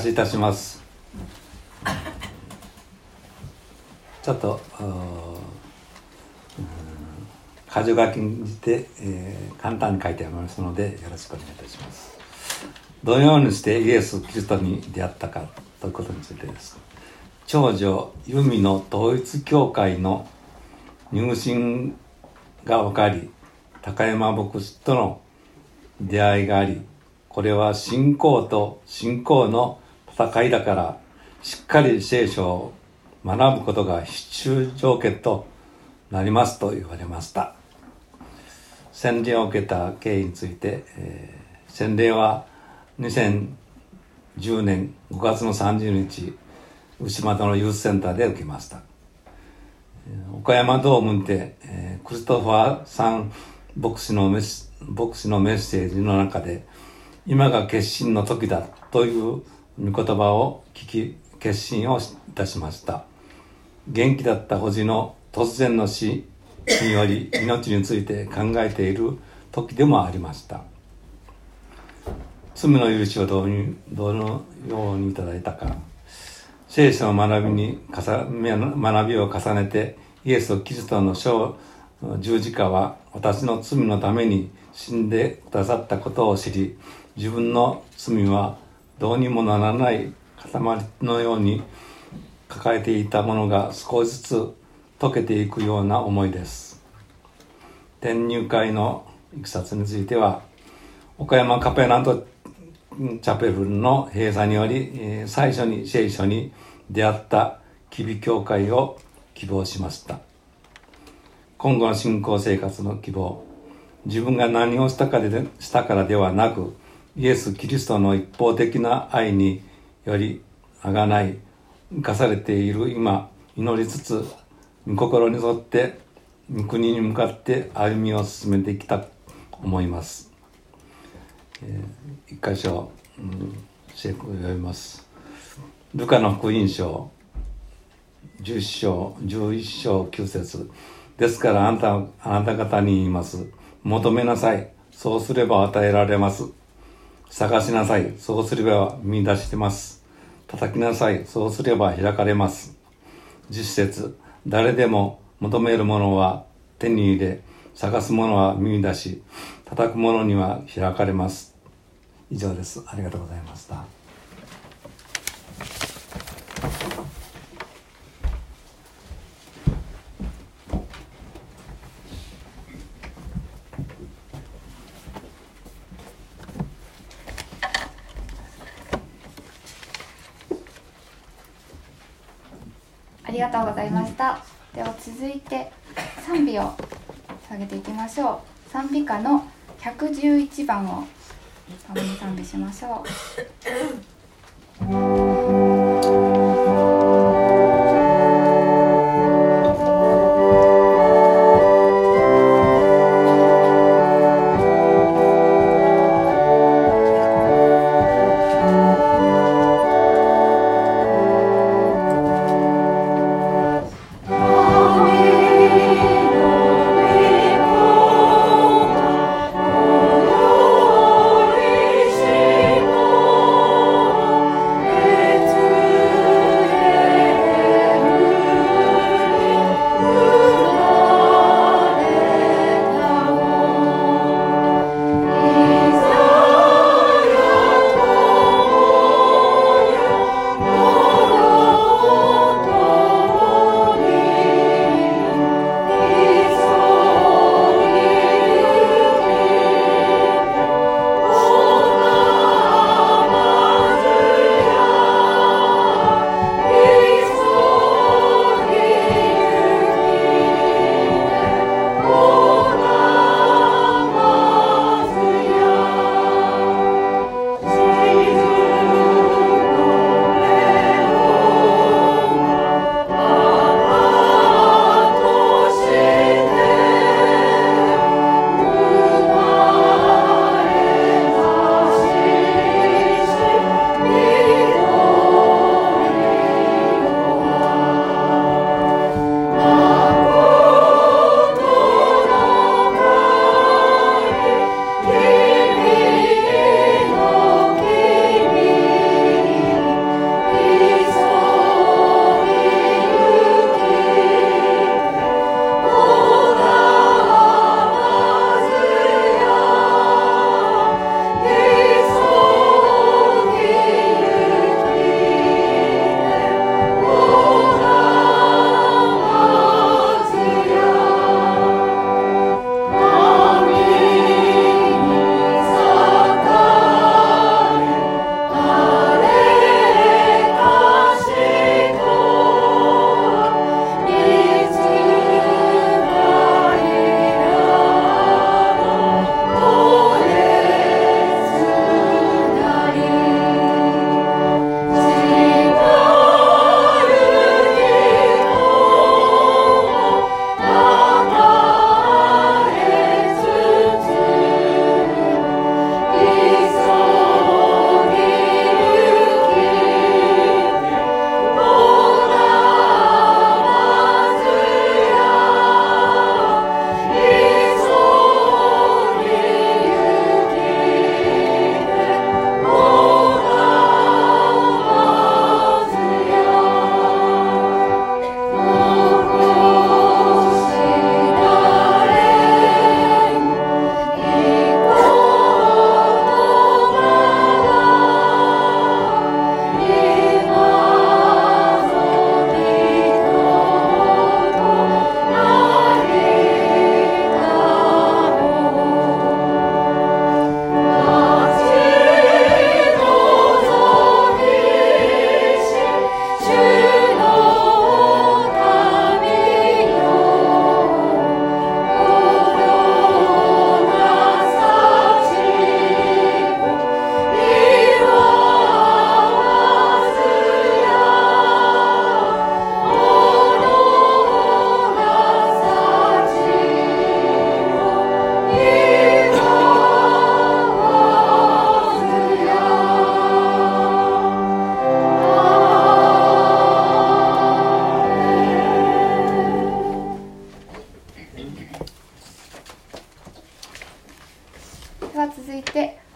しいたします。ちょっと箇条書きにして、えー、簡単に書いてありますのでよろしくお願いいたします。どのようにしてイエス・キリストに出会ったかということについてです。長女由美の統一教会の入信が分かり高山牧師との出会いがありこれは信仰と信仰の戦いだからしっかり聖書を学ぶことが必須条件となりますと言われました。洗礼を受けた経緯について、えー、洗礼は2010年5月の30日牛俣のユースセンターで受けました。岡山ドームにて、えー、クリストファーさん牧師の牧師のメッセージの中で今が決心の時だという御言葉を聞き決心をいたしました。元気だった叔父の突然の死により命について考えている時でもありました。罪の許しをどうにどのようにいただいたか。聖書の学びに学びを重ねてイエス・キリストの小十字架は私の罪のために死んでくださったことを知り自分の罪はどうにもならない塊のように抱えていたものが少しずつ溶けていくような思いです。転入会のいきさつについては岡山カペラントチャペルの閉鎖により最初に聖書に出会った吉備教会を希望しました。今後の信仰生活の希望。自分が何をしたかでしたからではなくイエス・キリストの一方的な愛によりあがない生かされている今祈りつつ御心に沿って御国に向かって歩みを進めてきたと思います、えー、一箇所、うん、聖句を読みます。ルカの福音書10章11章9節。ですからあなたあなた方に言います。求めなさい。そうすれば与えられます。探しなさい。そうすれば見出してます。叩きなさい。そうすれば開かれます。実節誰でも求めるものは手に入れ探すものは見出し叩くものには開かれます。以上です。ありがとうございましたありがとうございましたでは続いて賛美を下げていきましょう。賛美歌の111番を共に賛美しましょう。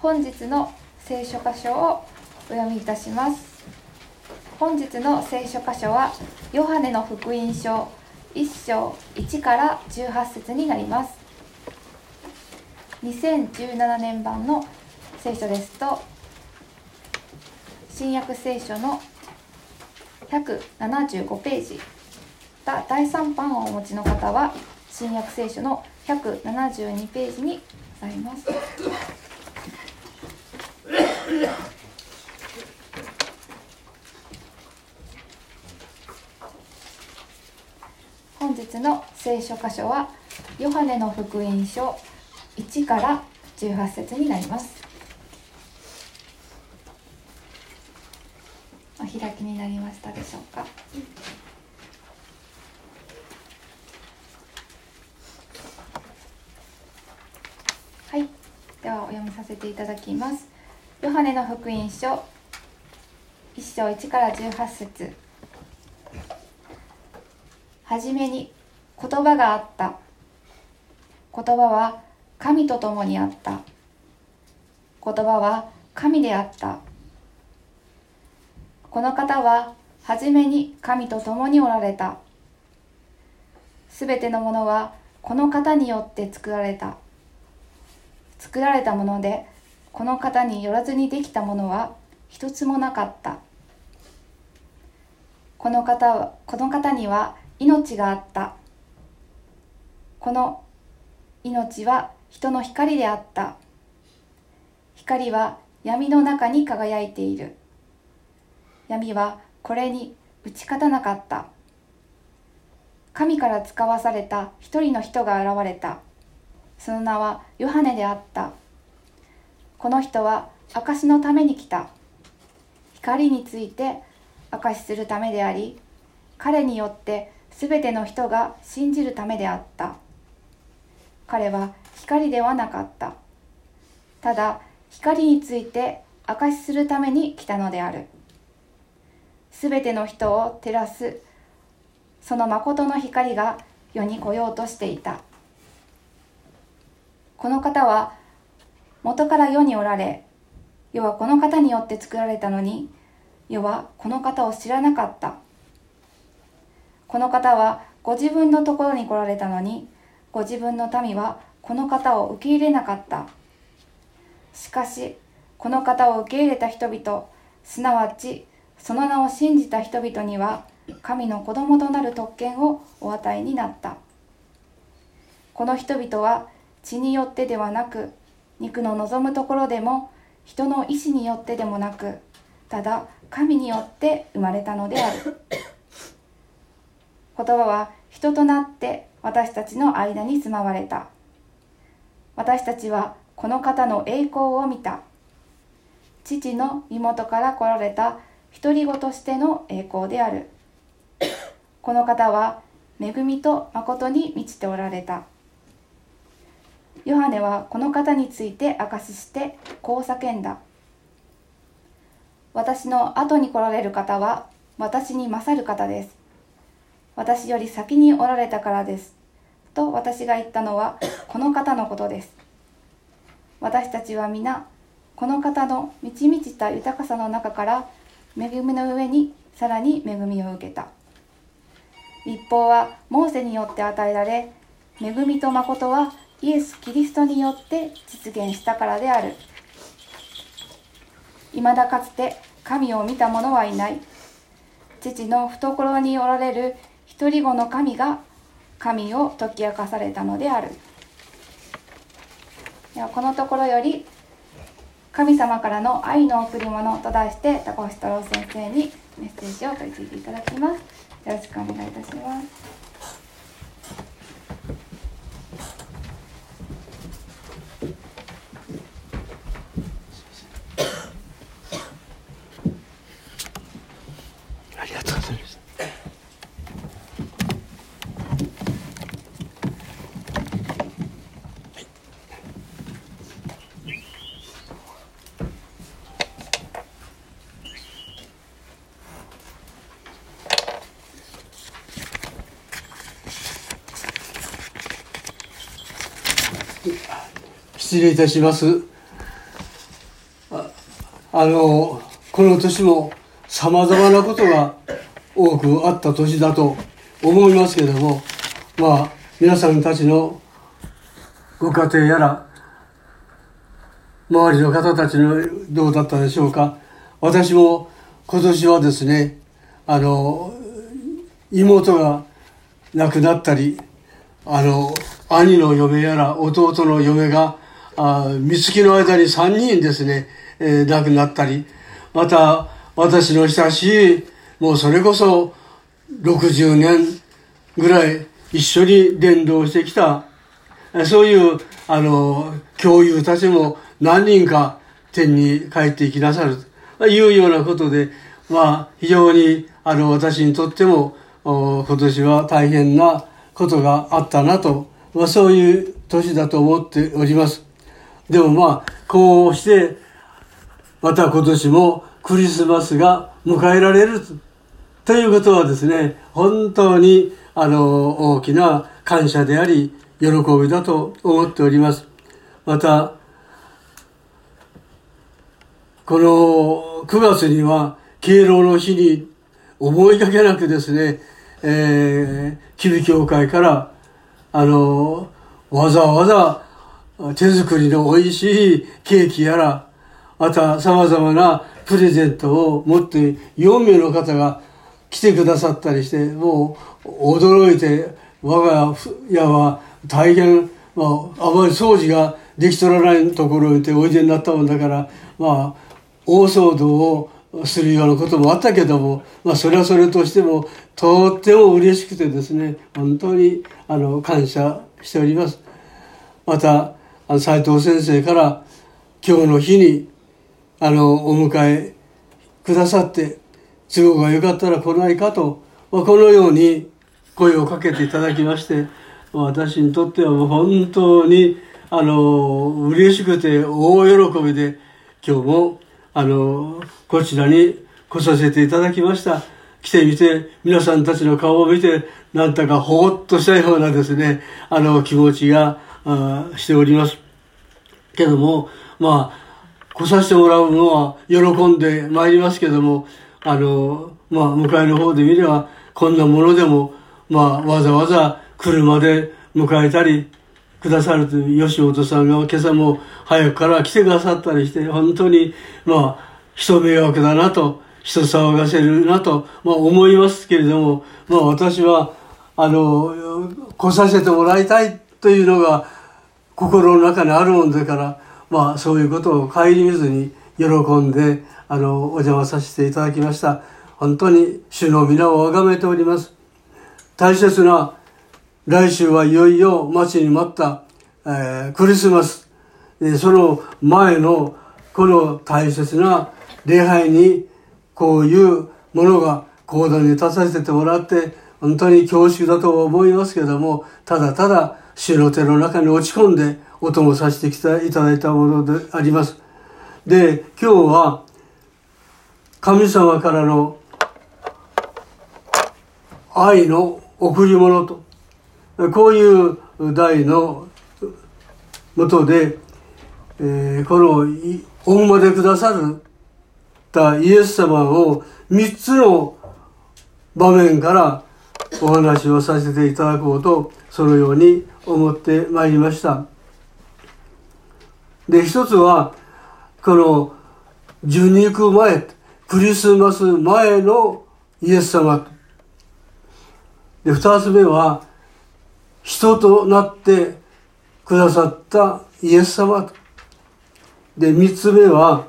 本日の聖書箇所をお読みいたします。本日の聖書箇所はヨハネの福音書1章1から18節になります。2017年版の聖書ですと新約聖書の175ページ。第3版をお持ちの方は新約聖書の172ページにございます。本日の聖書箇所はヨハネの福音書1から18節になります。お開きになりましたでしょうか。はい。ではお読みさせていただきます。ヨハネの福音書1章1から18節。はじめに言葉があった。言葉は神と共にあった。言葉は神であった。この方ははじめに神と共におられた。すべてのものはこの方によって作られた。作られたものでこの方によらずにできたものは一つもなかった。この方この方には命があった。この命は人の光であった。光は闇の中に輝いている。闇はこれに打ち勝たなかった。神から使わされた一人の人が現れた。その名はヨハネであった。この人は証のために来た。光について証しするためであり彼によってすべての人が信じるためであった。彼は光ではなかった。ただ光について証しするために来たのである。すべての人を照らすその誠の光が世に来ようとしていた。この方は元から世におられ世はこの方によって作られたのに世はこの方を知らなかった。この方はご自分のところに来られたのにご自分の民はこの方を受け入れなかった。しかしこの方を受け入れた人々すなわちその名を信じた人々には神の子供となる特権をお与えになった。この人々は血によってではなく肉の望むところでも人の意志によってでもなくただ神によって生まれたのである。言葉は人となって私たちの間に住まわれた。私たちはこの方の栄光を見た。父の身元から来られた独り子としての栄光である。この方は恵みと誠に満ちておられたヨハネはこの方について証ししてこう叫んだ。私の後に来られる方は私に勝る方です。私より先におられたからです。と私が言ったのはこの方のことです。私たちは皆この方の満ち満ちた豊かさの中から恵みの上にさらに恵みを受けた。立法はモーセによって与えられ恵みと誠はイエス・キリストによって実現したからである。未だかつて神を見た者はいない。父の懐におられる一人子の神が神を解き明かされたのである。ではこのところより神様からの愛の贈り物と題して高橋太郎先生にメッセージを取り次いでいただきます。よろしくお願いいたします。失礼いたします。あのこの年もさまざまなことが多くあった年だと思いますけれどもまあ皆さんたちのご家庭やら周りの方たちのどうだったでしょうか私も今年はですねあの妹が亡くなったりあの兄の嫁やら弟の嫁があ三月の間に3人ですね、えー、亡くなったりまた私の親しいもうそれこそ60年ぐらい一緒に伝道してきたそういうあの教友たちも何人か天に帰っていきなさるというようなことで、まあ、非常にあの私にとっても今年は大変なことがあったなと、まあ、そういう年だと思っております。でもまあこうしてまた今年もクリスマスが迎えられるということはですね本当にあの大きな感謝であり喜びだと思っております。またこの9月には敬老の日に思いがけなくですね、えー、キビ教会からあのわざわざ手作りの美味しいケーキやらまた様々なプレゼントを持って4名の方が来てくださったりしてもう驚いて我が家は大変、まあ、あまり掃除ができとらないところにておいでになったもんだからまあ大騒動をするようなこともあったけども、まあ、それはそれとしてもとっても嬉しくてですね本当にあの感謝しております。また斉藤先生から今日の日にあのお迎えくださって都合がよかったら来ないかと、まあ、このように声をかけていただきまして私にとっては本当にあの嬉しくて大喜びで今日もあのこちらに来させていただきました。来てみて皆さんたちの顔を見てなんだかほーっとしたようなですねあの気持ちがあしております。けどもまあ来させてもらうのは喜んでまいりますけどもあのまあ向かいの方で見ればこんなものでもまあわざわざ車で迎えたりくださるという吉本さんが今朝も早くから来てくださったりして本当にまあ人迷惑だなと人騒がせるなと、まあ、思いますけれども、まあ、私はあの来させてもらいたいというのが心の中にあるもんだから、まあ、そういうことを顧みずに喜んであのお邪魔させていただきました。本当に主の皆を崇めております。大切な来週はいよいよ待ちに待った、えー、クリスマス、えー、その前のこの大切な礼拝にこういうものが講談に立たせてもらって本当に恐縮だと思いますけどもただただ主の手の中に落ち込んでお供させていただいたものであります。で今日は神様からの愛の贈り物とこういう題のもとで、えー、このお生まれくださったイエス様を3つの場面からお話をさせていただこうとそのように思ってまいりました。で一つはこの受肉前クリスマス前のイエス様で二つ目は人となってくださったイエス様で三つ目は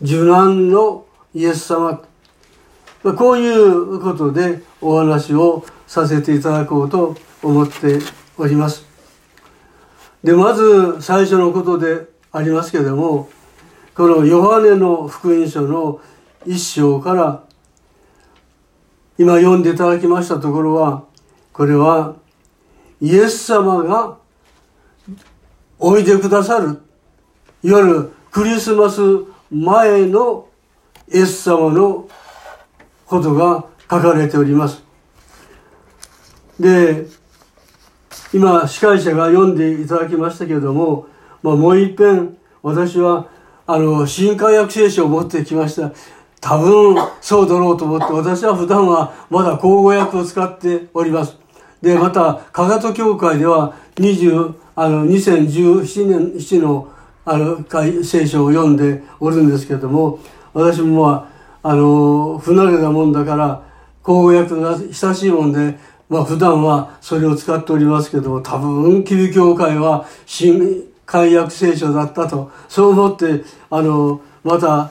受難のイエス様こういうことでお話をさせていただこうと思っております。でまず最初のことでありますけれどもこのヨハネの福音書の一章から今読んでいただきましたところはこれはイエス様がおいでくださるいわゆるクリスマス前のイエス様のことが書かれております。で今司会者が読んでいただきましたけれども、まあ、もう一遍私はあの、新海約聖書を持ってきました。多分、そうだろうと思って、私は普段はまだ口語訳を使っております。で、また、加賀と教会では、20、あの、2017年、7の、あの、聖書を読んでおるんですけれども、私もまあ、あの、不慣れなもんだから、口語訳が親しいもんで、まあ普段はそれを使っておりますけども、多分、旧教会は新海訳聖書だったと、そう思って、あの、また、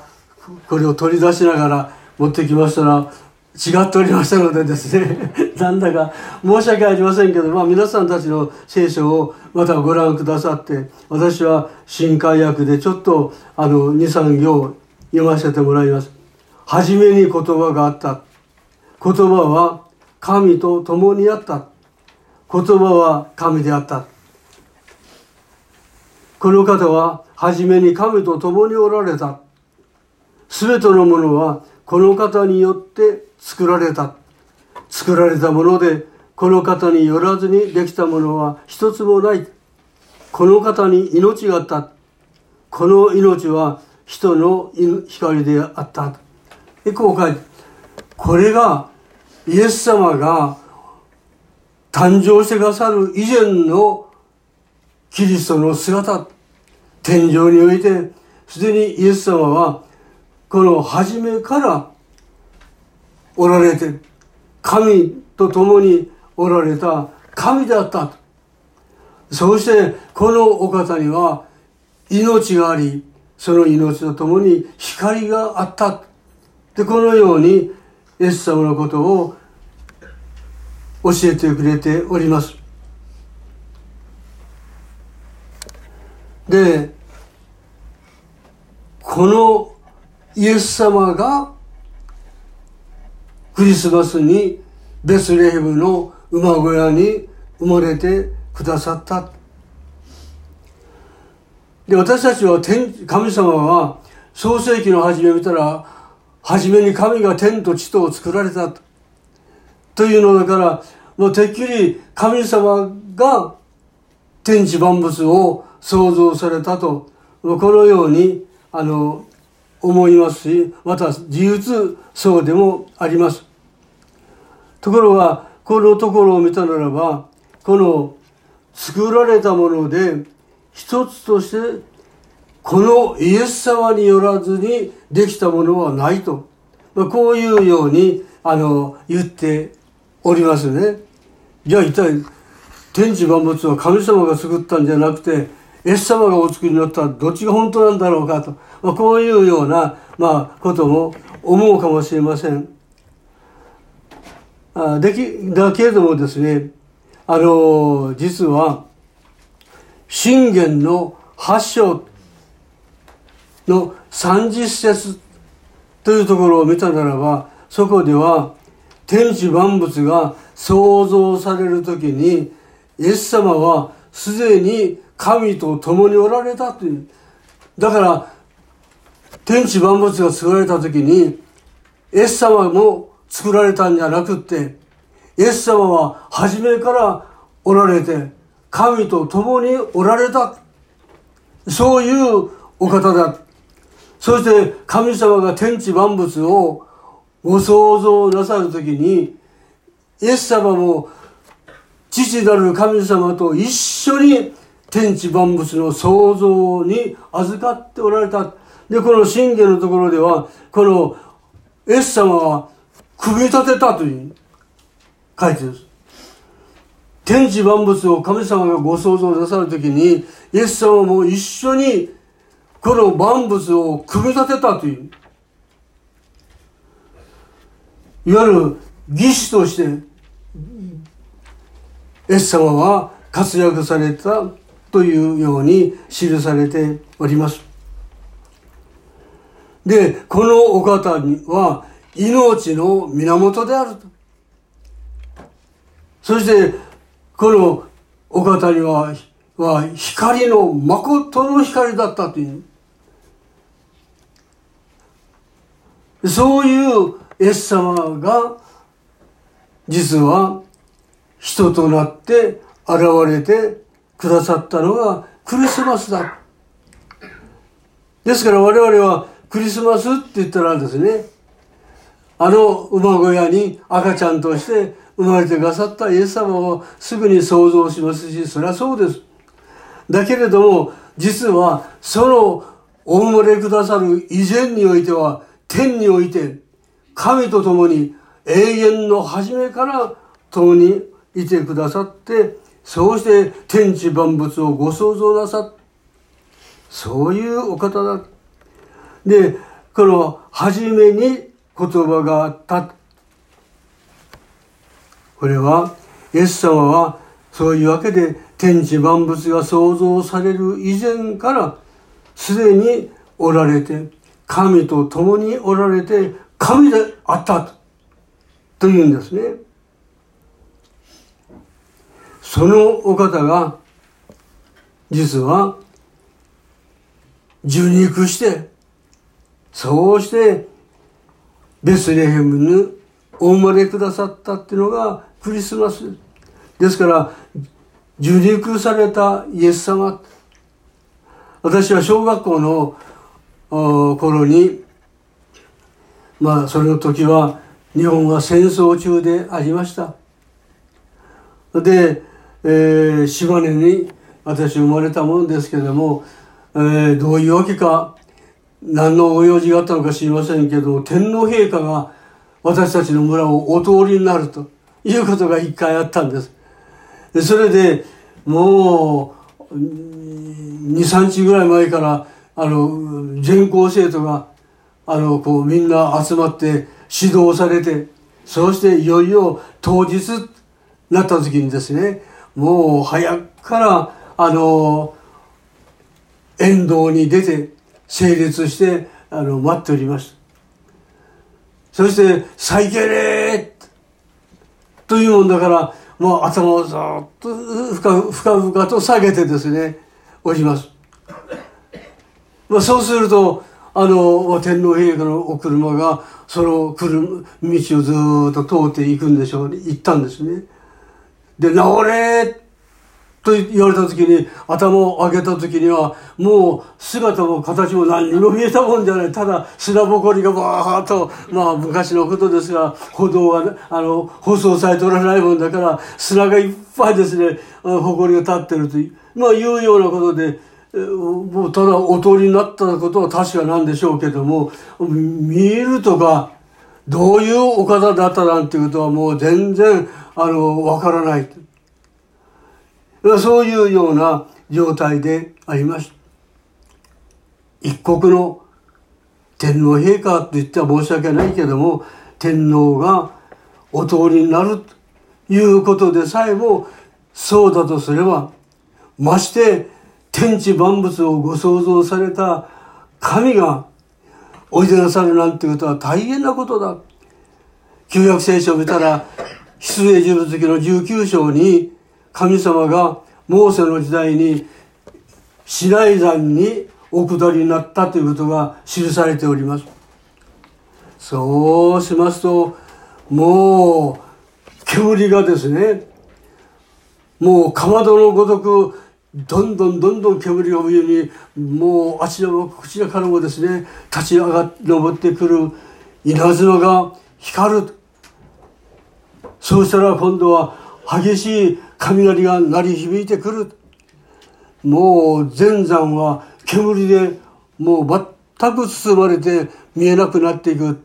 これを取り出しながら持ってきましたら、違っておりましたのでですね、なんだか申し訳ありませんけど、まあ皆さんたちの聖書をまたご覧くださって、私は新海訳でちょっとあの2、3行読ませてもらいます。はじめに言葉があった。言葉は神と共にあった。言葉は神であった。この方は初めに神と共におられた。すべてのものはこの方によって作られた。作られたものでこの方によらずにできたものは一つもない。この方に命があった。この命は人の光であった。こう書いて、これがイエス様が誕生してくださる以前のキリストの姿、天井において、すでにイエス様は、この初めからおられて、神と共におられた神であった。そして、このお方には命があり、その命と共に光があった。で、このように、イエス様のことを教えてくれております。で、このイエス様がクリスマスにベスレヘムの馬小屋に生まれてくださった。で、私たちは天、神様は創世紀の初め見たら、初めに神が天と地とを作られたというのだから、もうてっきり神様が天地万物を創造されたと、このように、あの、思いますし、また事実そうでもあります。ところが、このところを見たならば、この作られたもので、一つとしてこのイエス様によらずにできたものはないと、まあ、こういうようにあの言っておりますね。じゃあ一体天地万物は神様が作ったんじゃなくてイエス様がお作りになったらどっちが本当なんだろうかと、まあ、こういうような、まあ、ことも思うかもしれません。あできだけれどもですねあの実は信玄の発祥の30節というところを見たならば、そこでは天地万物が創造されるときに、イエス様はすでに神と共におられたという。だから、天地万物が作られたときに、イエス様も作られたんじゃなくって、イエス様は初めからおられて、神と共におられた。そういうお方だ。そして神様が天地万物をご創造なさるときに、イエス様も父なる神様と一緒に天地万物の創造に預かっておられた。で、この信玄のところでは、このイエス様は組み立てたという書いてるんです。天地万物を神様がご創造なさるときに、イエス様も一緒にこの万物を組み立てたという。いわゆる義士として、イエス様は活躍されたというように記されております。で、このお方には命の源であると。そして、このお方にはは光の誠の光だったという。そういうイエス様が実は人となって現れてくださったのがクリスマスだ。ですから我々はクリスマスって言ったらですね、あの馬小屋に赤ちゃんとして生まれてくださったイエス様をすぐに想像しますし、そりゃそうです。だけれども、実はそのお生まれくださる以前においては、天において、神と共に永遠の初めから共にいてくださって、そうして天地万物をご創造なさっそういうお方だ。で、この初めに言葉があった。これは、イエス様はそういうわけで天地万物が創造される以前からすでにおられて、神と共におられて、神であったというんですね。そのお方が、実は受肉して、そうしてベスレヘムにお生まれくださったっていうのがクリスマスですから受肉されたイエス様私は小学校の頃にまあその時は日本は戦争中でありましたで、えー、島根に私生まれたものですけれどもえー、どういうわけか何のご用事があったのか知りませんけど天皇陛下が私たちの村をお通りになるということが一回あったんです。それでもう23日ぐらい前からあの全校生徒があのこうみんな集まって指導されてそしていよいよ当日なった時にですねもう早くからあの沿道に出て整列してあの待っておりますそして「再敬礼!」というもんだからもう頭をざっと深深々と下げてですねおります、まあ、そうするとあの天皇陛下のお車がその来る道をずっと通っていくんでしょうね。行ったんですね。で「治れ!」と言われた時に頭を上げた時にはもう姿も形も何にも見えたもんじゃない。ただ砂ぼこりがバーッとまあ昔のことですが歩道があの舗装されておらないもんだから砂がいっぱいですね。埃が立ってるというまあいうようなことでもうただお通りになったことは確かなんでしょうけども見えるとかどういうお方だったなんていうことはもう全然あのわからない。そういうような状態でありました。一国の天皇陛下と言っては申し訳ないけども天皇がお通りになるということでさえもそうだとすればまして天地万物をご創造された神がおいでなさるなんてことは大変なことだ。旧約聖書を見たら出エジプト記の19章に神様がモーセの時代にシナイ山にお下りになったということが記されております。そうしますと、もう、煙がですね、もうかまどのごとく、どんどんどんどん煙が上に、もうあちらもこちらからもですね、立ち上がって、登ってくる稲妻が光る。そうしたら今度は激しい雷が鳴り響いてくる。もう全山は煙でもう全く包まれて見えなくなっていく。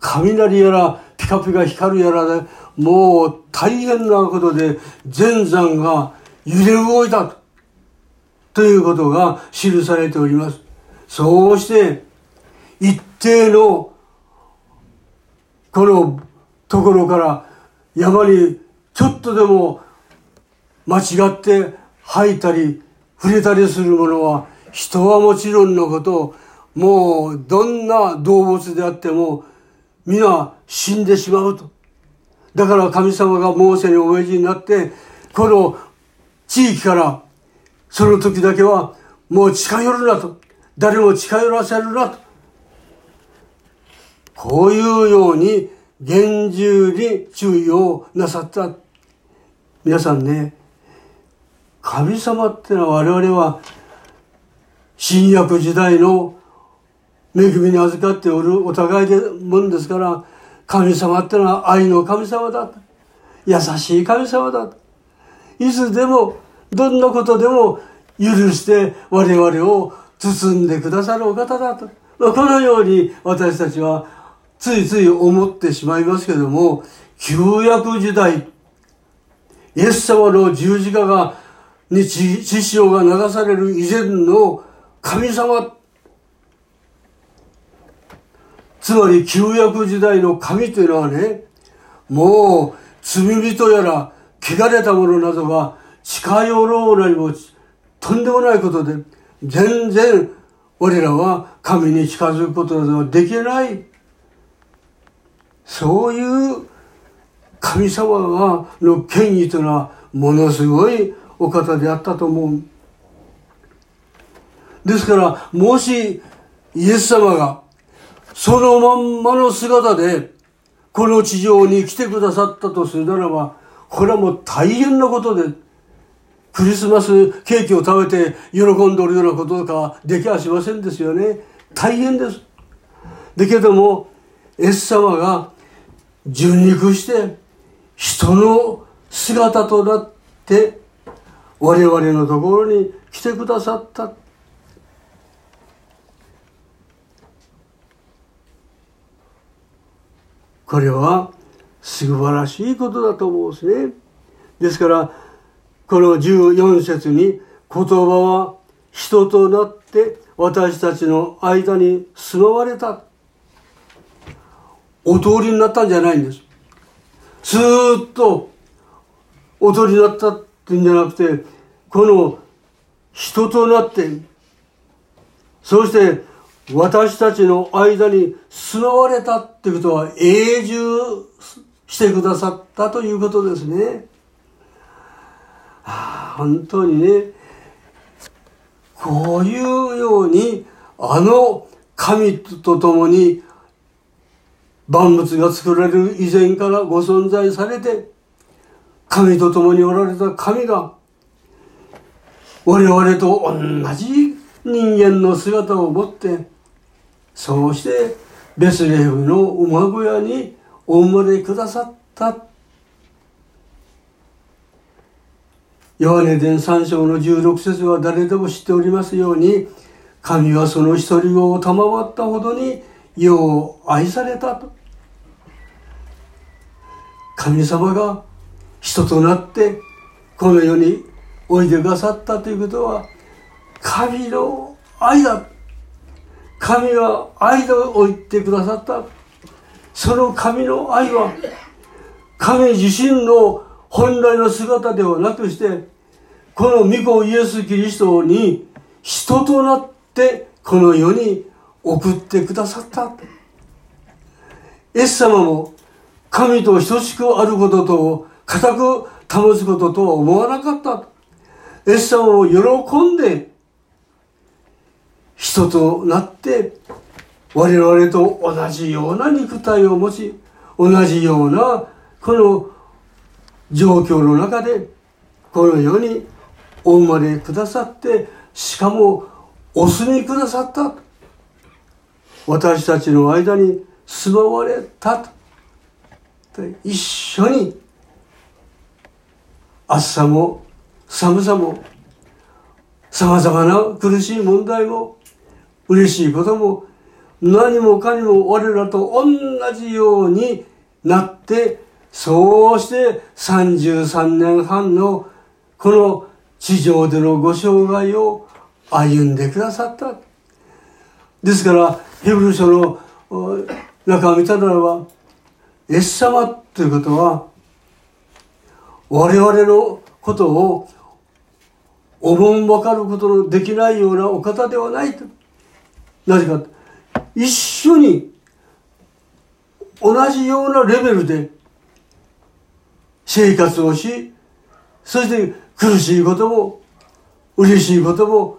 雷やらピカピカ光るやらでもう大変なことで全山が揺れ動いたということが記されております。そうして一定のこのところから山にちょっとでも間違って吐いたり触れたりするものは人はもちろんのこともうどんな動物であっても皆死んでしまうと。だから神様がモーセにお命じになってこの地域からその時だけはもう近寄るなと。誰も近寄らせるなと。こういうように厳重に注意をなさった。皆さんね、神様ってのは我々は新約時代の恵みに預かっておるお互いでもんですから神様ってのは愛の神様だ優しい神様だいつでもどんなことでも許して我々を包んでくださるお方だと、ま、このように私たちはついつい思ってしまいますけども旧約時代イエス様の十字架がに血潮が流される以前の神様。つまり旧約時代の神というのはねもう罪人やら汚れた者などが近寄ろうなりもとんでもないことで全然我らは神に近づくことなどはできないそういう神様がの権威というのはものすごいお方であったと思う。ですから、もしイエス様がそのまんまの姿でこの地上に来てくださったとするならば、これはもう大変なことで、クリスマスケーキを食べて喜んでおるようなこととかできはしませんですよね。大変です。だけども、イエス様が純肉して人の姿となって我々のところに来てくださったこれは素晴らしいことだと思うんですねですからこの14節に言葉は人となって私たちの間に住まわれたお通りになったんじゃないんですずっと踊りになったってんじゃなくてこの人となってそして私たちの間に住まわれたってことは永住してくださったということですね。あ、本当にねこういうようにあの神と共に万物が作られる以前からご存在されて、神と共におられた神が、我々と同じ人間の姿を持って、そうしてベスレヘムの馬小屋にお生まれくださった。ヨハネ伝3章の16節は誰でも知っておりますように、神はその一人を賜ったほどに世を愛されたと。神様が人となってこの世においでくださったということは神の愛だ。神は愛を置いてくださった。その神の愛は神自身の本来の姿ではなくしてこの御子イエス・キリストに人となってこの世に送ってくださった。イエス様も神と等しくあることと固く保つこととは思わなかった。イエス様を喜んで人となって我々と同じような肉体を持ち同じようなこの状況の中でこの世にお生まれくださってしかもお住みくださった。私たちの間に住まわれたと。一緒に暑さも寒さもさまざまな苦しい問題も嬉しいことも何もかにも我らと同じようになってそうして33年半のこの地上でのご生涯を歩んでくださった。ですから、ヘブル書の中を見たならば、イエス様ということは、我々のことを思ん分かることのできないようなお方ではないと。なぜか、一緒に同じようなレベルで生活をし、そして苦しいことも嬉しいことも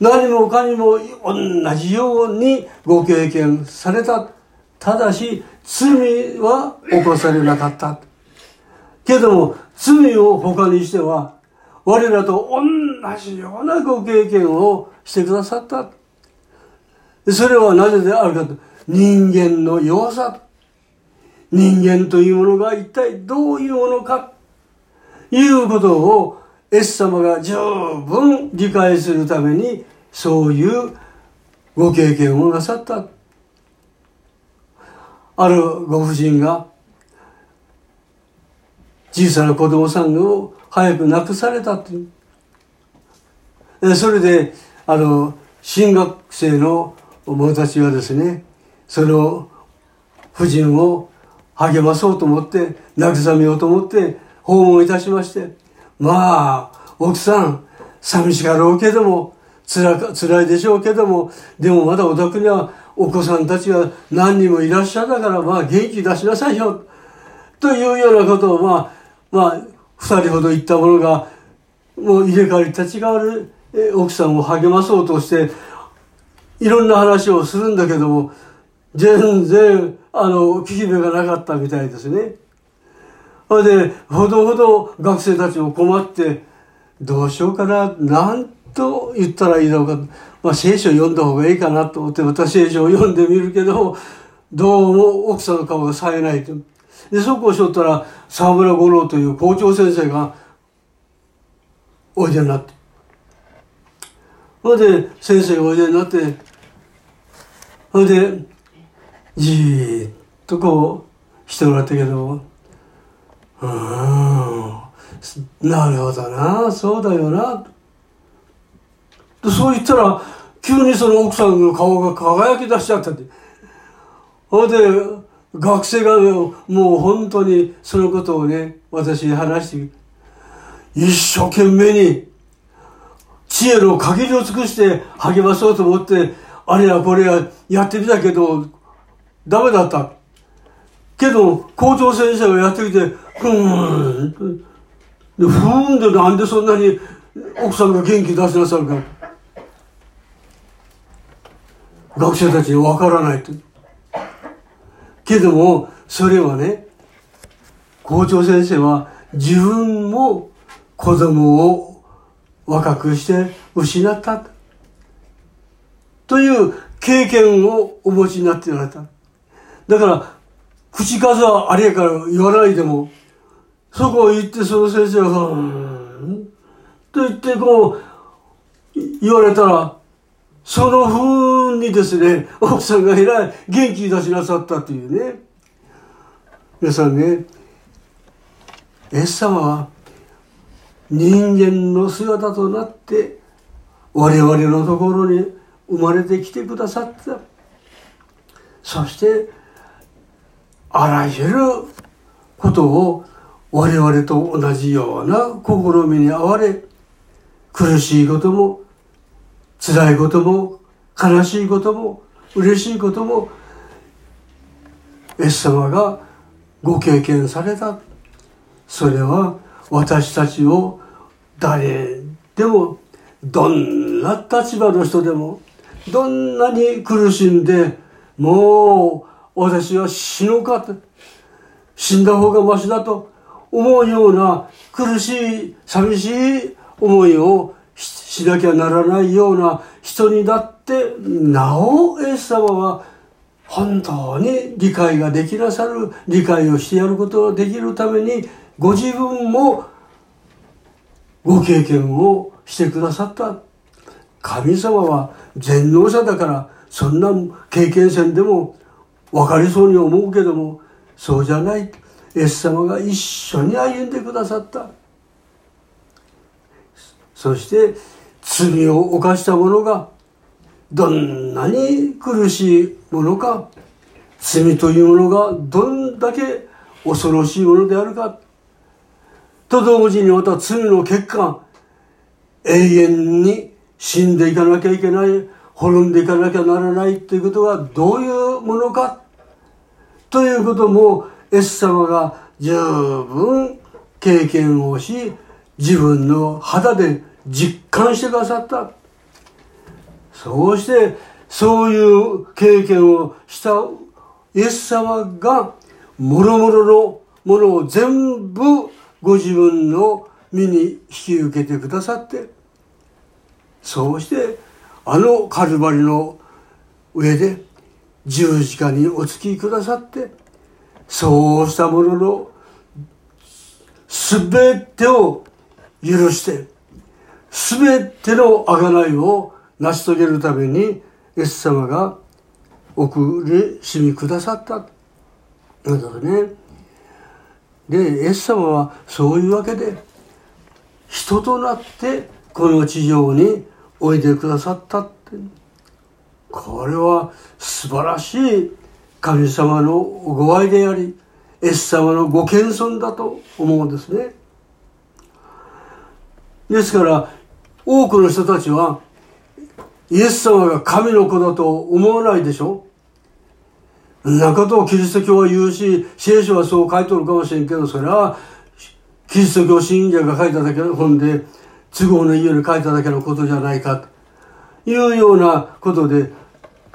何もかにも同じようにご経験された。ただし、罪は起こされなかった。けども、罪を他にしては、我らと同じようなご経験をしてくださった。それはなぜであるかと人間の弱さ人間というものが一体どういうものかいうことをエス様が十分理解するためにそういうご経験をなさった。あるご婦人が小さな子供さんを早く亡くされたっていう。それであの進学生の者たちはですねその婦人を励まそうと思って慰めようと思って訪問いたしましてまあ奥さん寂しかろうけども辛か辛いでしょうけどもでもまだお宅にはお子さんたちが何人もいらっしゃったからまあ元気出しなさいよというようなことをまあまあ二人ほど言った者がもう入れ替わり立ち替わる奥さんを励まそうとしていろんな話をするんだけども全然あの効き目がなかったみたいですね。それでほどほど学生たちも困ってどうしようかな何と言ったらいいのか、まあ、聖書を読んだ方がいいかなと思って私聖書を読んでみるけどどうも奥さんの顔が冴えないと。でそこうしよったら沢村五郎という校長先生がおいでになって。それで先生がおいでになってそれでじーっとこうしてもらったけどうん。なるほどな。そうだよな。そう言ったら急にその奥さんの顔が輝き出しちゃったって。ほいで学生がもう本当にそのことをね私に話して一生懸命に知恵の限りを尽くして励まそうと思ってあれやこれややってみたけどダメだった。けど校長先生がやってきてふーんでふーんでなんでそんなに奥さんが元気出しなさるか学生たちにわからないと。けどもそれはね校長先生は自分も子供を若くして失ったという経験をお持ちになっておられた。だから口数はあれやから言わないでもそこを言ってその先生が「うん」と言ってこう言われたらその風にですね、奥さんがえらい元気出しなさったというね。皆さんね、イエス様は人間の姿となって我々のところに生まれてきてくださった。そしてあらゆることを我々と同じような試みに遭われ苦しいことも辛いことも悲しいことも嬉しいこともイエス様がご経験されたそれは私たちを誰でもどんな立場の人でもどんなに苦しんでもう私は死のうかと。死んだ方がましだと。思うような苦しい寂しい思いをしなきゃならないような人にだってなおイエス様は本当に理解ができなさる理解をしてやることができるためにご自分もご経験をしてくださった。神様は全能者だからそんな経験せんでも分かりそうに思うけどもそうじゃない。イエス様が一緒に歩んでくださった。そして罪を犯した者がどんなに苦しいものか罪というものがどんだけ恐ろしいものであるか。と同時にまた罪の結果永遠に死んでいかなきゃいけない。滅んでいかなきゃならないということはどういうものか？ということもイエス様が十分経験をし自分の肌で実感してくださった。そうして、そういう経験をしたイエス様が、もろもろのものを全部ご自分の身に引き受けてくださって、そうして、あのカルバリの上で十字架にお付きくださってそうしたものの全てを許して全ての贖いを成し遂げるためにイエス様が送りしみくださった。なんだね。でイエス様はそういうわけで人となってこの地上においでくださったって。これは素晴らしい神様のご愛でありイエス様のご謙遜だと思うんですね。ですから多くの人たちはイエス様が神の子だと思わないでしょ？なことをキリスト教は言うし聖書はそう書いとるかもしれんけどそれはキリスト教信者が書いただけの本で都合のいいように書いただけのことじゃないか。というようなことで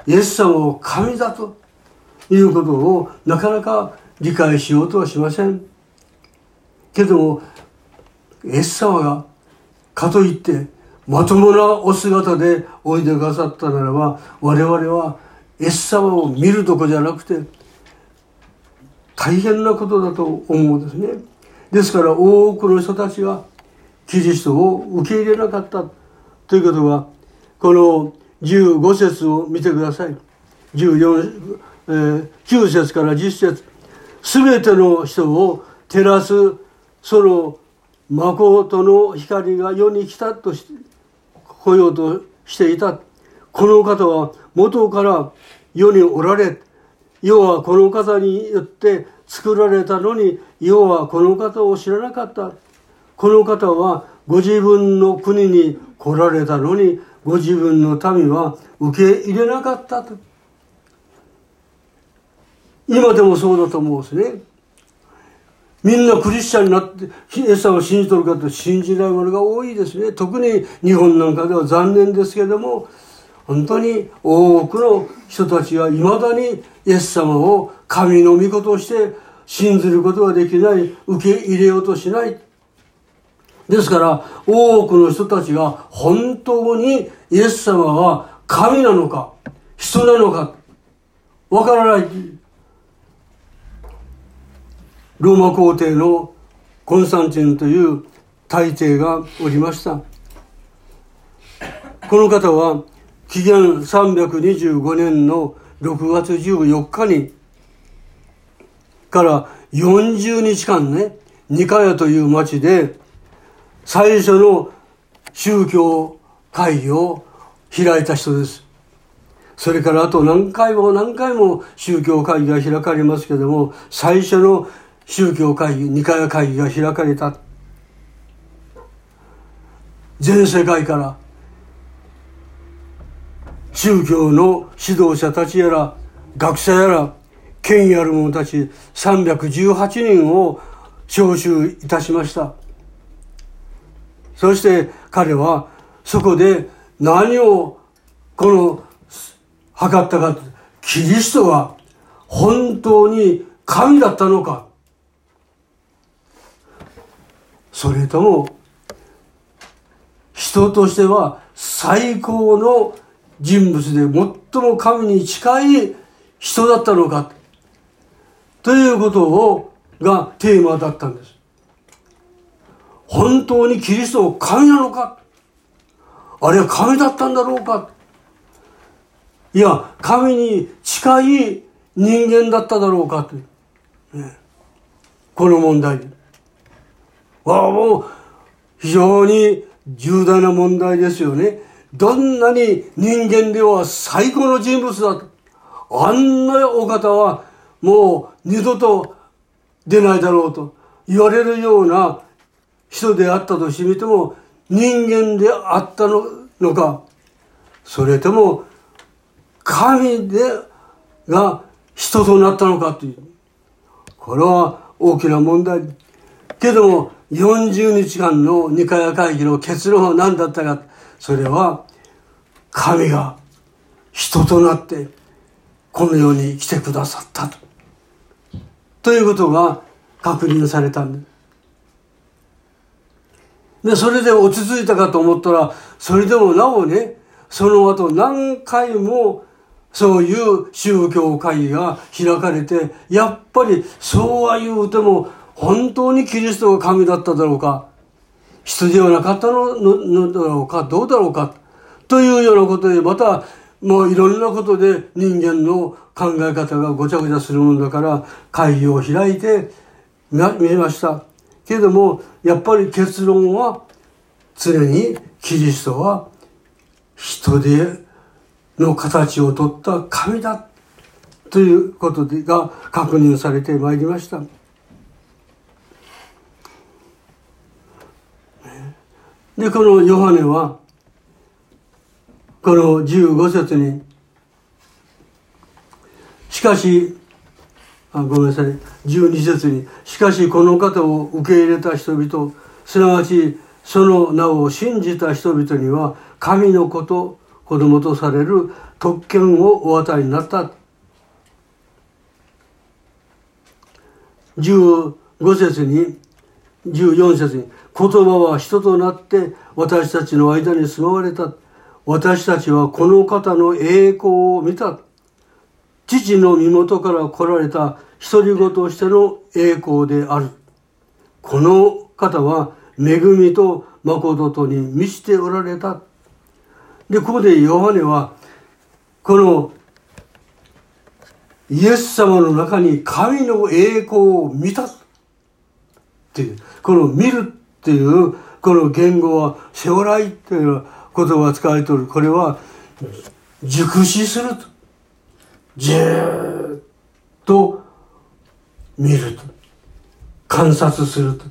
イエス様を神だということをなかなか理解しようとはしません。けどもイエス様がかといってまともなお姿でおいでくださったならば我々はイエス様を見るとこじゃなくて大変なことだと思うんですね。ですから多くの人たちがキリストを受け入れなかったということはこの15節を見てください。14、えー、9節から10節全ての人を照らすその誠の光が世に来たとして来ようとしていた。この方は元から世におられ世はこの方によって作られたのに世はこの方を知らなかった。この方はご自分の国に来られたのにご自分の民は受け入れなかったと。今でもそうだと思うんですね。みんなクリスチャンになってイエス様を信じとるかと信じない者が多いですね。特に日本なんかでは残念ですけども本当に多くの人たちはいまだにイエス様を神の御子として信ずることができない受け入れようとしない。ですから多くの人たちが本当にイエス様は神なのか人なのかわからない。ローマ皇帝のコンスタンチンという大帝がおりました。この方は紀元325年の6月14日にから40日間ねニカヤという町で最初の宗教会議を開いた人です。それからあと何回も何回も宗教会議が開かれますけども、最初の宗教会議、二回会議が開かれた。全世界から宗教の指導者たちやら学者やら権威ある者たち318人を招集いたしました。そして彼はそこで何をこの測ったかキリストが本当に神だったのかそれとも人としては最高の人物で最も神に近い人だったのかということをがテーマだったんです。本当にキリストを神なのか？あれは神だったんだろうか？いや、神に近い人間だっただろうか？と、ね、この問題。わあ、もう非常に重大な問題ですよね。どんなに人間では最高の人物だ？と。あんなお方はもう二度と出ないだろうと言われるような人であったとしてみても人間であったのかそれとも神でが人となったのかというこれは大きな問題けども40日間の二回会議の結論は何だったかそれは神が人となってこの世に来てくださったと。ということが確認されたんです。で、それで落ち着いたかと思ったら、それでもなおね、その後何回もそういう宗教会議が開かれて、やっぱりそうは言うても、本当にキリストが神だっただろうか、人ではなかったののだろうか、どうだろうか、というようなことで、また、もういろんなことで人間の考え方がごちゃごちゃするもんだから、会議を開いて見ました。けれども、やっぱり結論は、常にキリストは人での形をとった神だということが確認されてまいりました。で、このヨハネは、この15節に、しかし、あごめんなさい、12節に、しかしこの方を受け入れた人々、すなわちその名を信じた人々には、神の子と子供とされる特権をお与えになった。15節に、14節に、言葉は人となって私たちの間に住まわれた。私たちはこの方の栄光を見た。父の身元から来られた独り子としての栄光である。この方は恵みと誠とに満ちておられた。で、ここでヨハネは、このイエス様の中に神の栄光を見たっていう、この見るっていうこの言語は将来っていう言葉が使われておる。これは熟視すると。じーっと見ると。観察すると。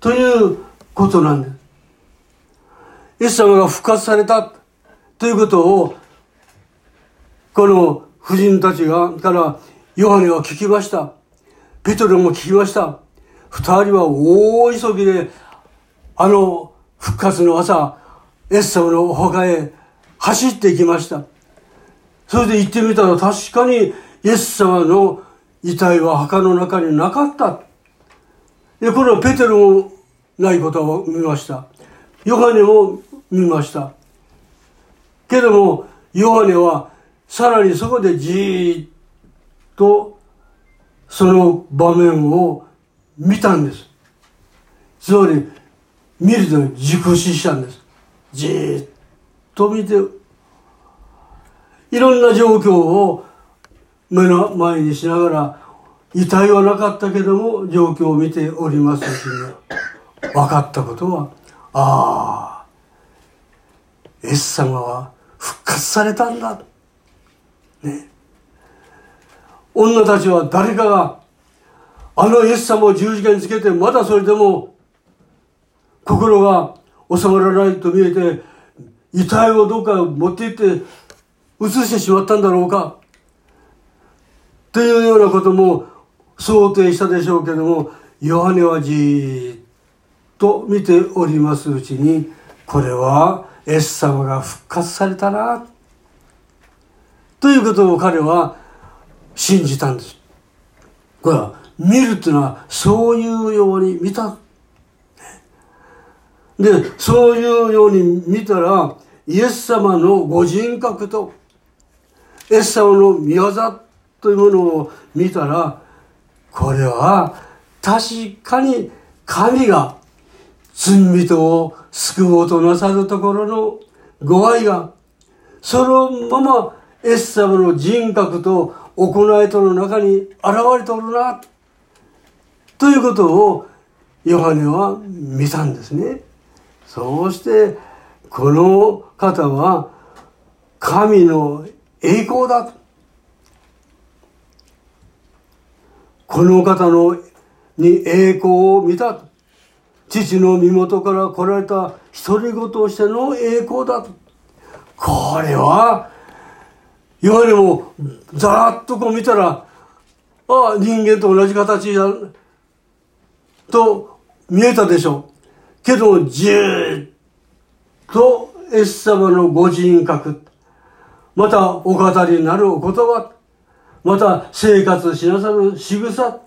ということなんです。イエス様が復活されたということを、この婦人たちが、からヨハネは聞きました。ペトロも聞きました。二人は大急ぎで、あの復活の朝、エッサムのお墓へ走っていきました。それで行ってみたら確かにイエス様の遺体は墓の中になかった。で、これはペテロもないことを見ました。ヨハネも見ました。けども、ヨハネはさらにそこでじーっとその場面を見たんです。つまり、見ると熟視したんです。じーっと見て、いろんな状況を目の前にしながら、遺体はなかったけども、状況を見ておりますしね、分かったことは、ああ、エス様は復活されたんだ。ね。女たちは誰かがあのイエス様を十字架につけて、まだそれでも、心が収まらないと見えて、遺体をどっか持って行って移してしまったんだろうか。というようなことも想定したでしょうけども、ヨハネはじーっと見ておりますうちに、これはイエス様が復活されたな。ということを彼は信じたんです。これは見るっていうのはそういうように見た。で、そういうように見たら、イエス様のご人格と、エス様の見業というものを見たら、これは確かに神が罪人を救おうとなさるところのご愛が、そのままイエス様の人格と行いとの中に現れておるな。ということをヨハネは見たんですね。そうしてこの方は神の栄光だこの方のに栄光を見た父の身元から来られた独り子としての栄光だこれはヨハネもざーっとこう見たらああ人間と同じ形だと見えたでしょう。けど、じーっと、エス様のご人格、またお語りになるお言葉、また生活しなさる仕草、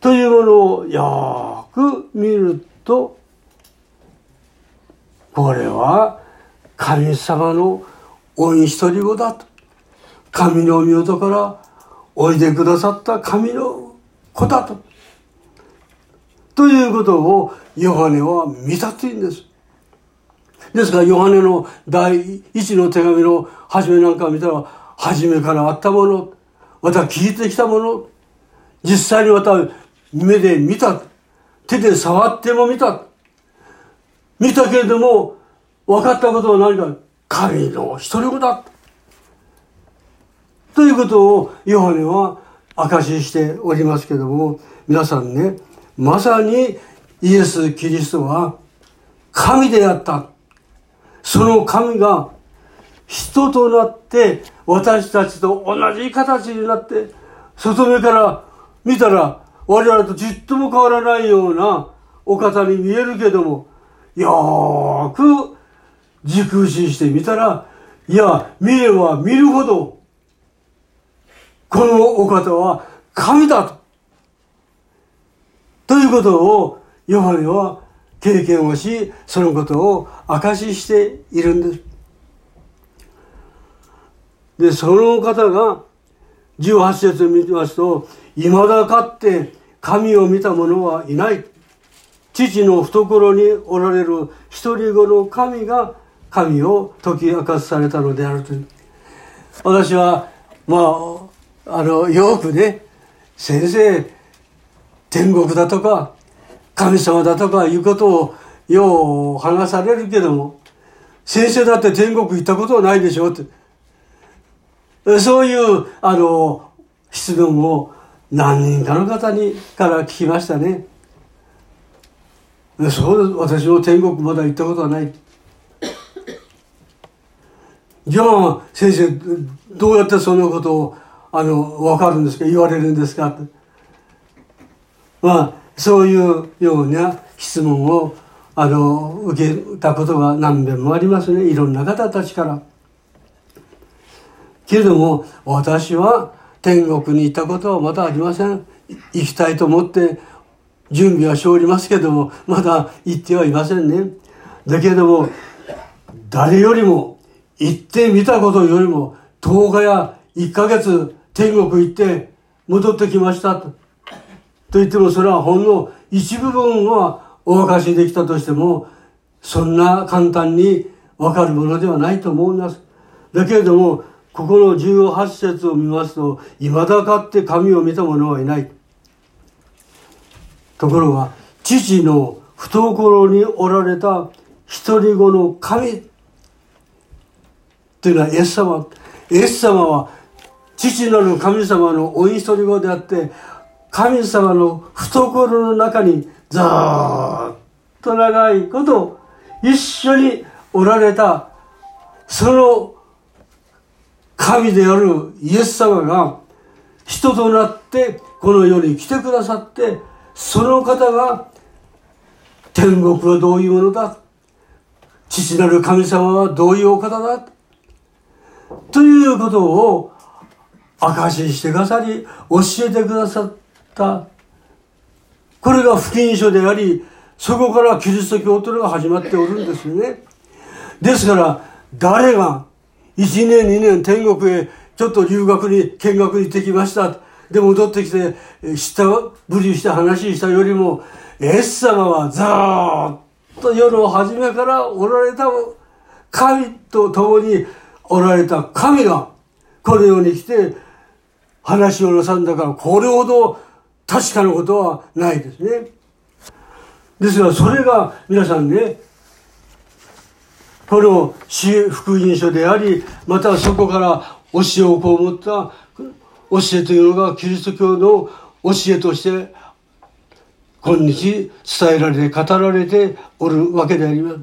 というものをよく見ると、これは神様の御一人子だと。神の御元からおいでくださった神の子だと。ということをヨハネは見たというんです。ですから、ヨハネの第一の手紙の初めなんか見たら、初めからあったもの、また聞いてきたもの、実際にまた目で見た、手で触っても見た。見たけれども、分かったことは何か、神の一人子だ。ということをヨハネは証ししておりますけども、皆さんね、まさにイエス・キリストは神であった。その神が人となって私たちと同じ形になって外目から見たら我々とちっとも変わらないようなお方に見えるけどもよーく熟視してみたらいや見れば見るほどこのお方は神だと。ということをヨハネは経験をしそのことを証ししているんです。でその方が18節を見てますと「いまだかって神を見た者はいない」父の懐におられる一人子の神が神を解き明かされたのであるという。私はまああのよくね先生天国だとか神様だとかいうことをよう話されるけども先生だって天国行ったことはないでしょって。そういうあの質問を何人かの方にから聞きましたね。そう私も天国まだ行ったことはない。じゃあ先生どうやってそのことをあの分かるんですか？言われるんですか？まあそういうような質問をあの受けたことが何遍もありますねいろんな方たちから。けれども私は天国に行ったことはまだありません行きたいと思って準備はしておりますけどもまだ行ってはいませんねだけれども誰よりも行ってみたことよりも10日や1ヶ月天国行って戻ってきましたと。と言ってもそれはほんの一部分はお明かしできたとしてもそんな簡単にわかるものではないと思います。だけれどもここの18節を見ますと、未だかって神を見た者はいない。ところが、父の懐におられた一人子の神というのはイエス様。イエス様は父なる神様のお一人子であって、神様の懐の中にずっと長いこと一緒におられた、その神であるイエス様が人となってこの世に来てくださってその方が天国はどういうものだ？父なる神様はどういうお方だ？ということを証ししてくださり教えてくださった。これが福音書でありそこからキリスト教というのが始まっておるんですよね。ですから誰が1年2年天国へちょっと留学に見学に行ってきましたで戻ってきて下ぶりして話したよりもイエス様はずっと夜の初めからおられた神と共におられた神がこの世に来て話をなさんだからこれほど確かなことはないですね。ですがそれが皆さんねこの福音書でありまたそこから教えをこう持った教えというのがキリスト教の教えとして今日伝えられて語られておるわけでありま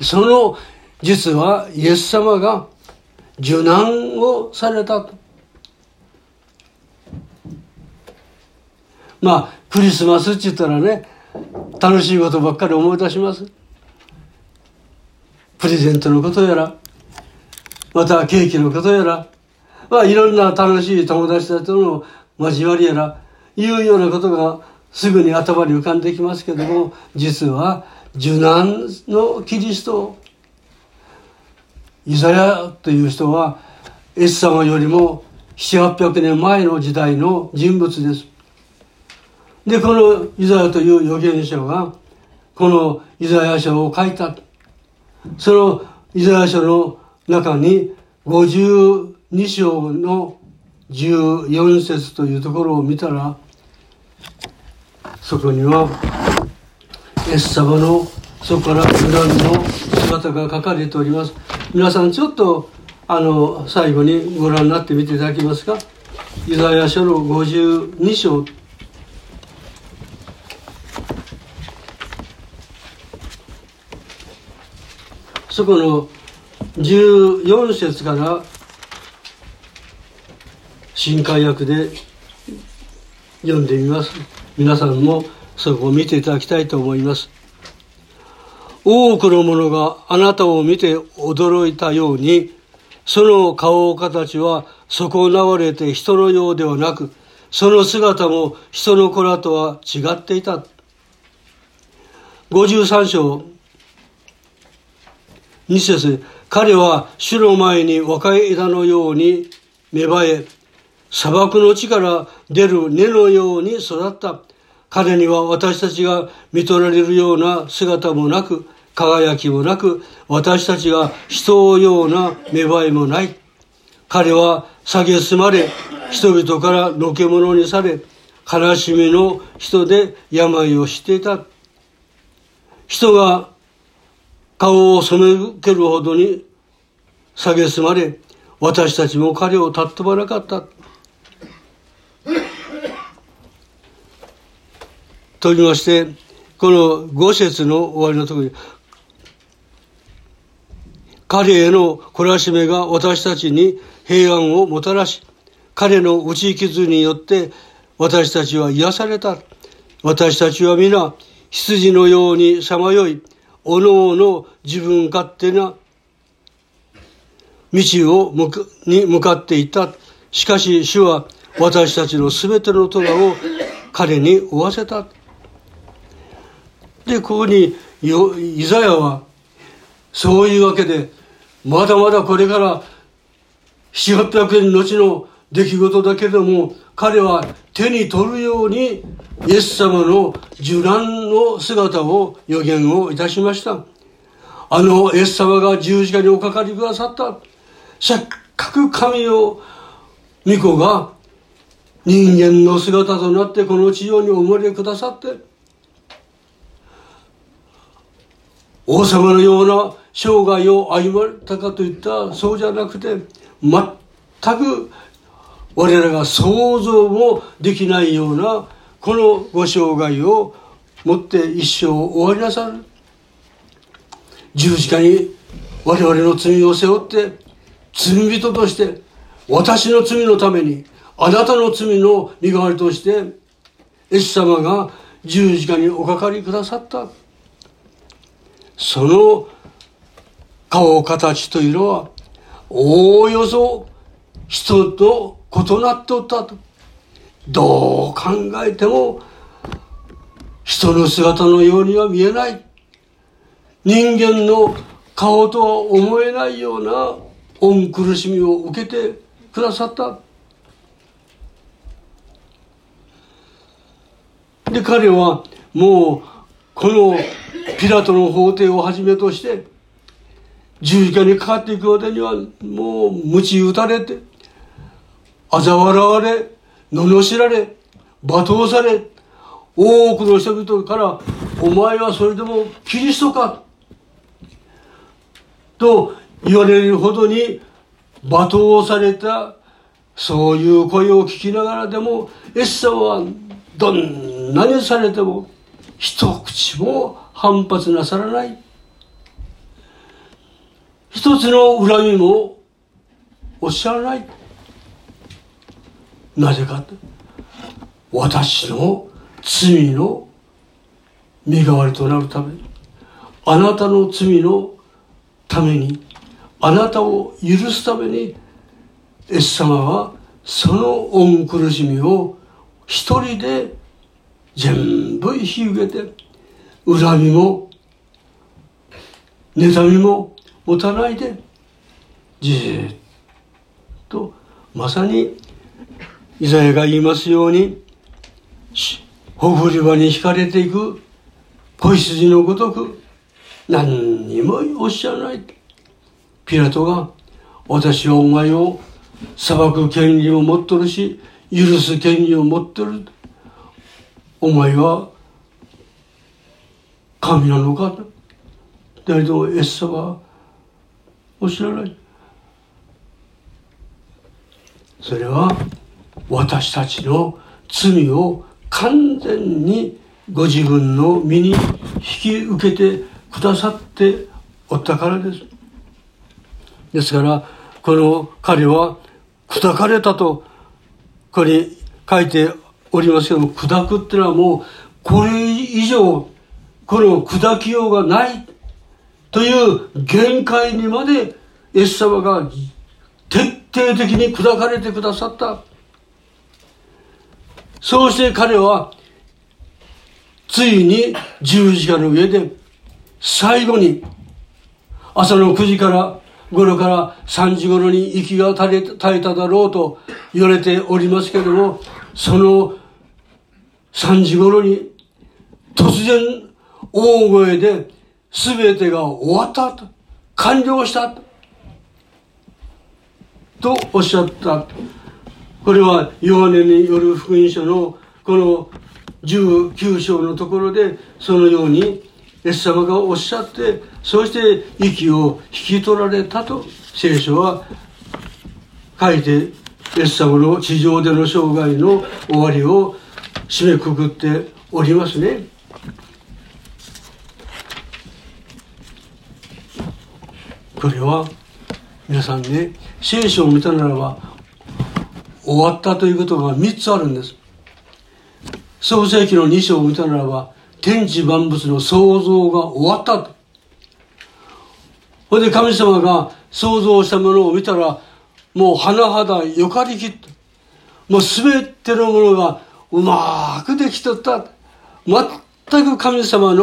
すその実はイエス様が受難をされたまあクリスマスって言ったらね楽しいことばっかり思い出しますプレゼントのことやら、またケーキのことやら、まあいろんな楽しい友達たちとの交わりやら、いうようなことがすぐに頭に浮かんできますけども、実は受難のキリストイザヤという人はエス様よりも7800年前の時代の人物です。でこのイザヤという預言者がこのイザヤ書を書いた。そのイザヤ書の中に52章の14節というところを見たらそこにはイエス様のそこから恨みの姿が書かれております。皆さんちょっとあの最後にご覧になってみていただけますか？イザヤ書の52章。そこの14節から新海訳で読んでみます。皆さんもそこを見ていただきたいと思います。多くの者があなたを見て驚いたようにその顔形は損なわれて人のようではなくその姿も人の子らとは違っていた。53章2節彼は主の前に若い枝のように芽生え、砂漠の地から出る根のように育った。彼には私たちが見取られるような姿もなく、輝きもなく、私たちが人をような芽生えもない。彼は蔑まれ、人々からのけ者にされ、悲しみの人で病をしていた。人が顔を染めけるほどに蔑まれ、私たちも彼を尊ばなかった。と言いまして、この五節の終わりのところに、彼への懲らしめが私たちに平安をもたらし、彼の打ち傷によって私たちは癒された。私たちは皆羊のようにさまよい、おのおの自分勝手な道を向かに向かっていた。しかし主は私たちの全ての虎を彼に負わせた。で、ここにイザヤはそういうわけでまだまだこれから7、800年後の出来事だけれども彼は手に取るようにイエス様の受難の姿を予言をいたしました。あのイエス様が十字架におかかりくださった。せっかく神を御子が人間の姿となってこの地上にお生まれくださって王様のような生涯を歩まれたかといったそうじゃなくて全く我らが想像もできないようなこのご生涯をもって一生終わりなさる。十字架に我々の罪を背負って罪人として私の罪のためにあなたの罪の身代わりとしてイエス様が十字架におかかりくださった。その顔形というのはおおよそ人と異なっておったと。どう考えても人の姿のようには見えない。人間の顔とは思えないような恩苦しみを受けてくださった。で彼はもうこのピラトの法廷をはじめとして十字架にかかっていくまでにはもう鞭打たれて嘲笑われ罵られ罵倒され多くの人々から「お前はそれでもキリストか?」と言われるほどに罵倒されたそういう声を聞きながらでもエッサはどんなにされても一口も反発なさらない一つの恨みもおっしゃらないなぜか私の罪の身代わりとなるためあなたの罪のためにあなたを許すためにイエス様はその恩苦しみを一人で全部引き受けて恨みも妬みも持たないでじーっとまさにイザヤが言いますようにほふり場に惹かれていく子羊のごとく何にもおっしゃらない。ピラトが私はお前を裁く権利を持っとるし許す権利を持ってる。お前は神なのか。だけどエッサはおっしゃらない。それは私たちの罪を完全にご自分の身に引き受けてくださっておったからです。ですから、この彼は砕かれたと、ここに書いておりますけども、砕くっていうのはもう、これ以上、この砕きようがないという限界にまで、イエス様が徹底的に砕かれてくださった。そうして彼は、ついに十字架の上で、最後に、朝の9時から頃から3時頃に息が絶えただろうと言われておりますけれども、その3時頃に突然大声で全てが終わったと、完了したとおっしゃった。これはヨハネによる福音書のこの19章のところでそのようにイエス様がおっしゃってそして息を引き取られたと聖書は書いてイエス様の地上での生涯の終わりを締めくくっておりますね。これは皆さんね聖書を見たならば終わったということが3つあるんです。創世紀の2章を見たならば天地万物の創造が終わったと。ほいで神様が創造したものを見たらもう甚だよかりきった。もう全てのものがうまくできとった。全く神様の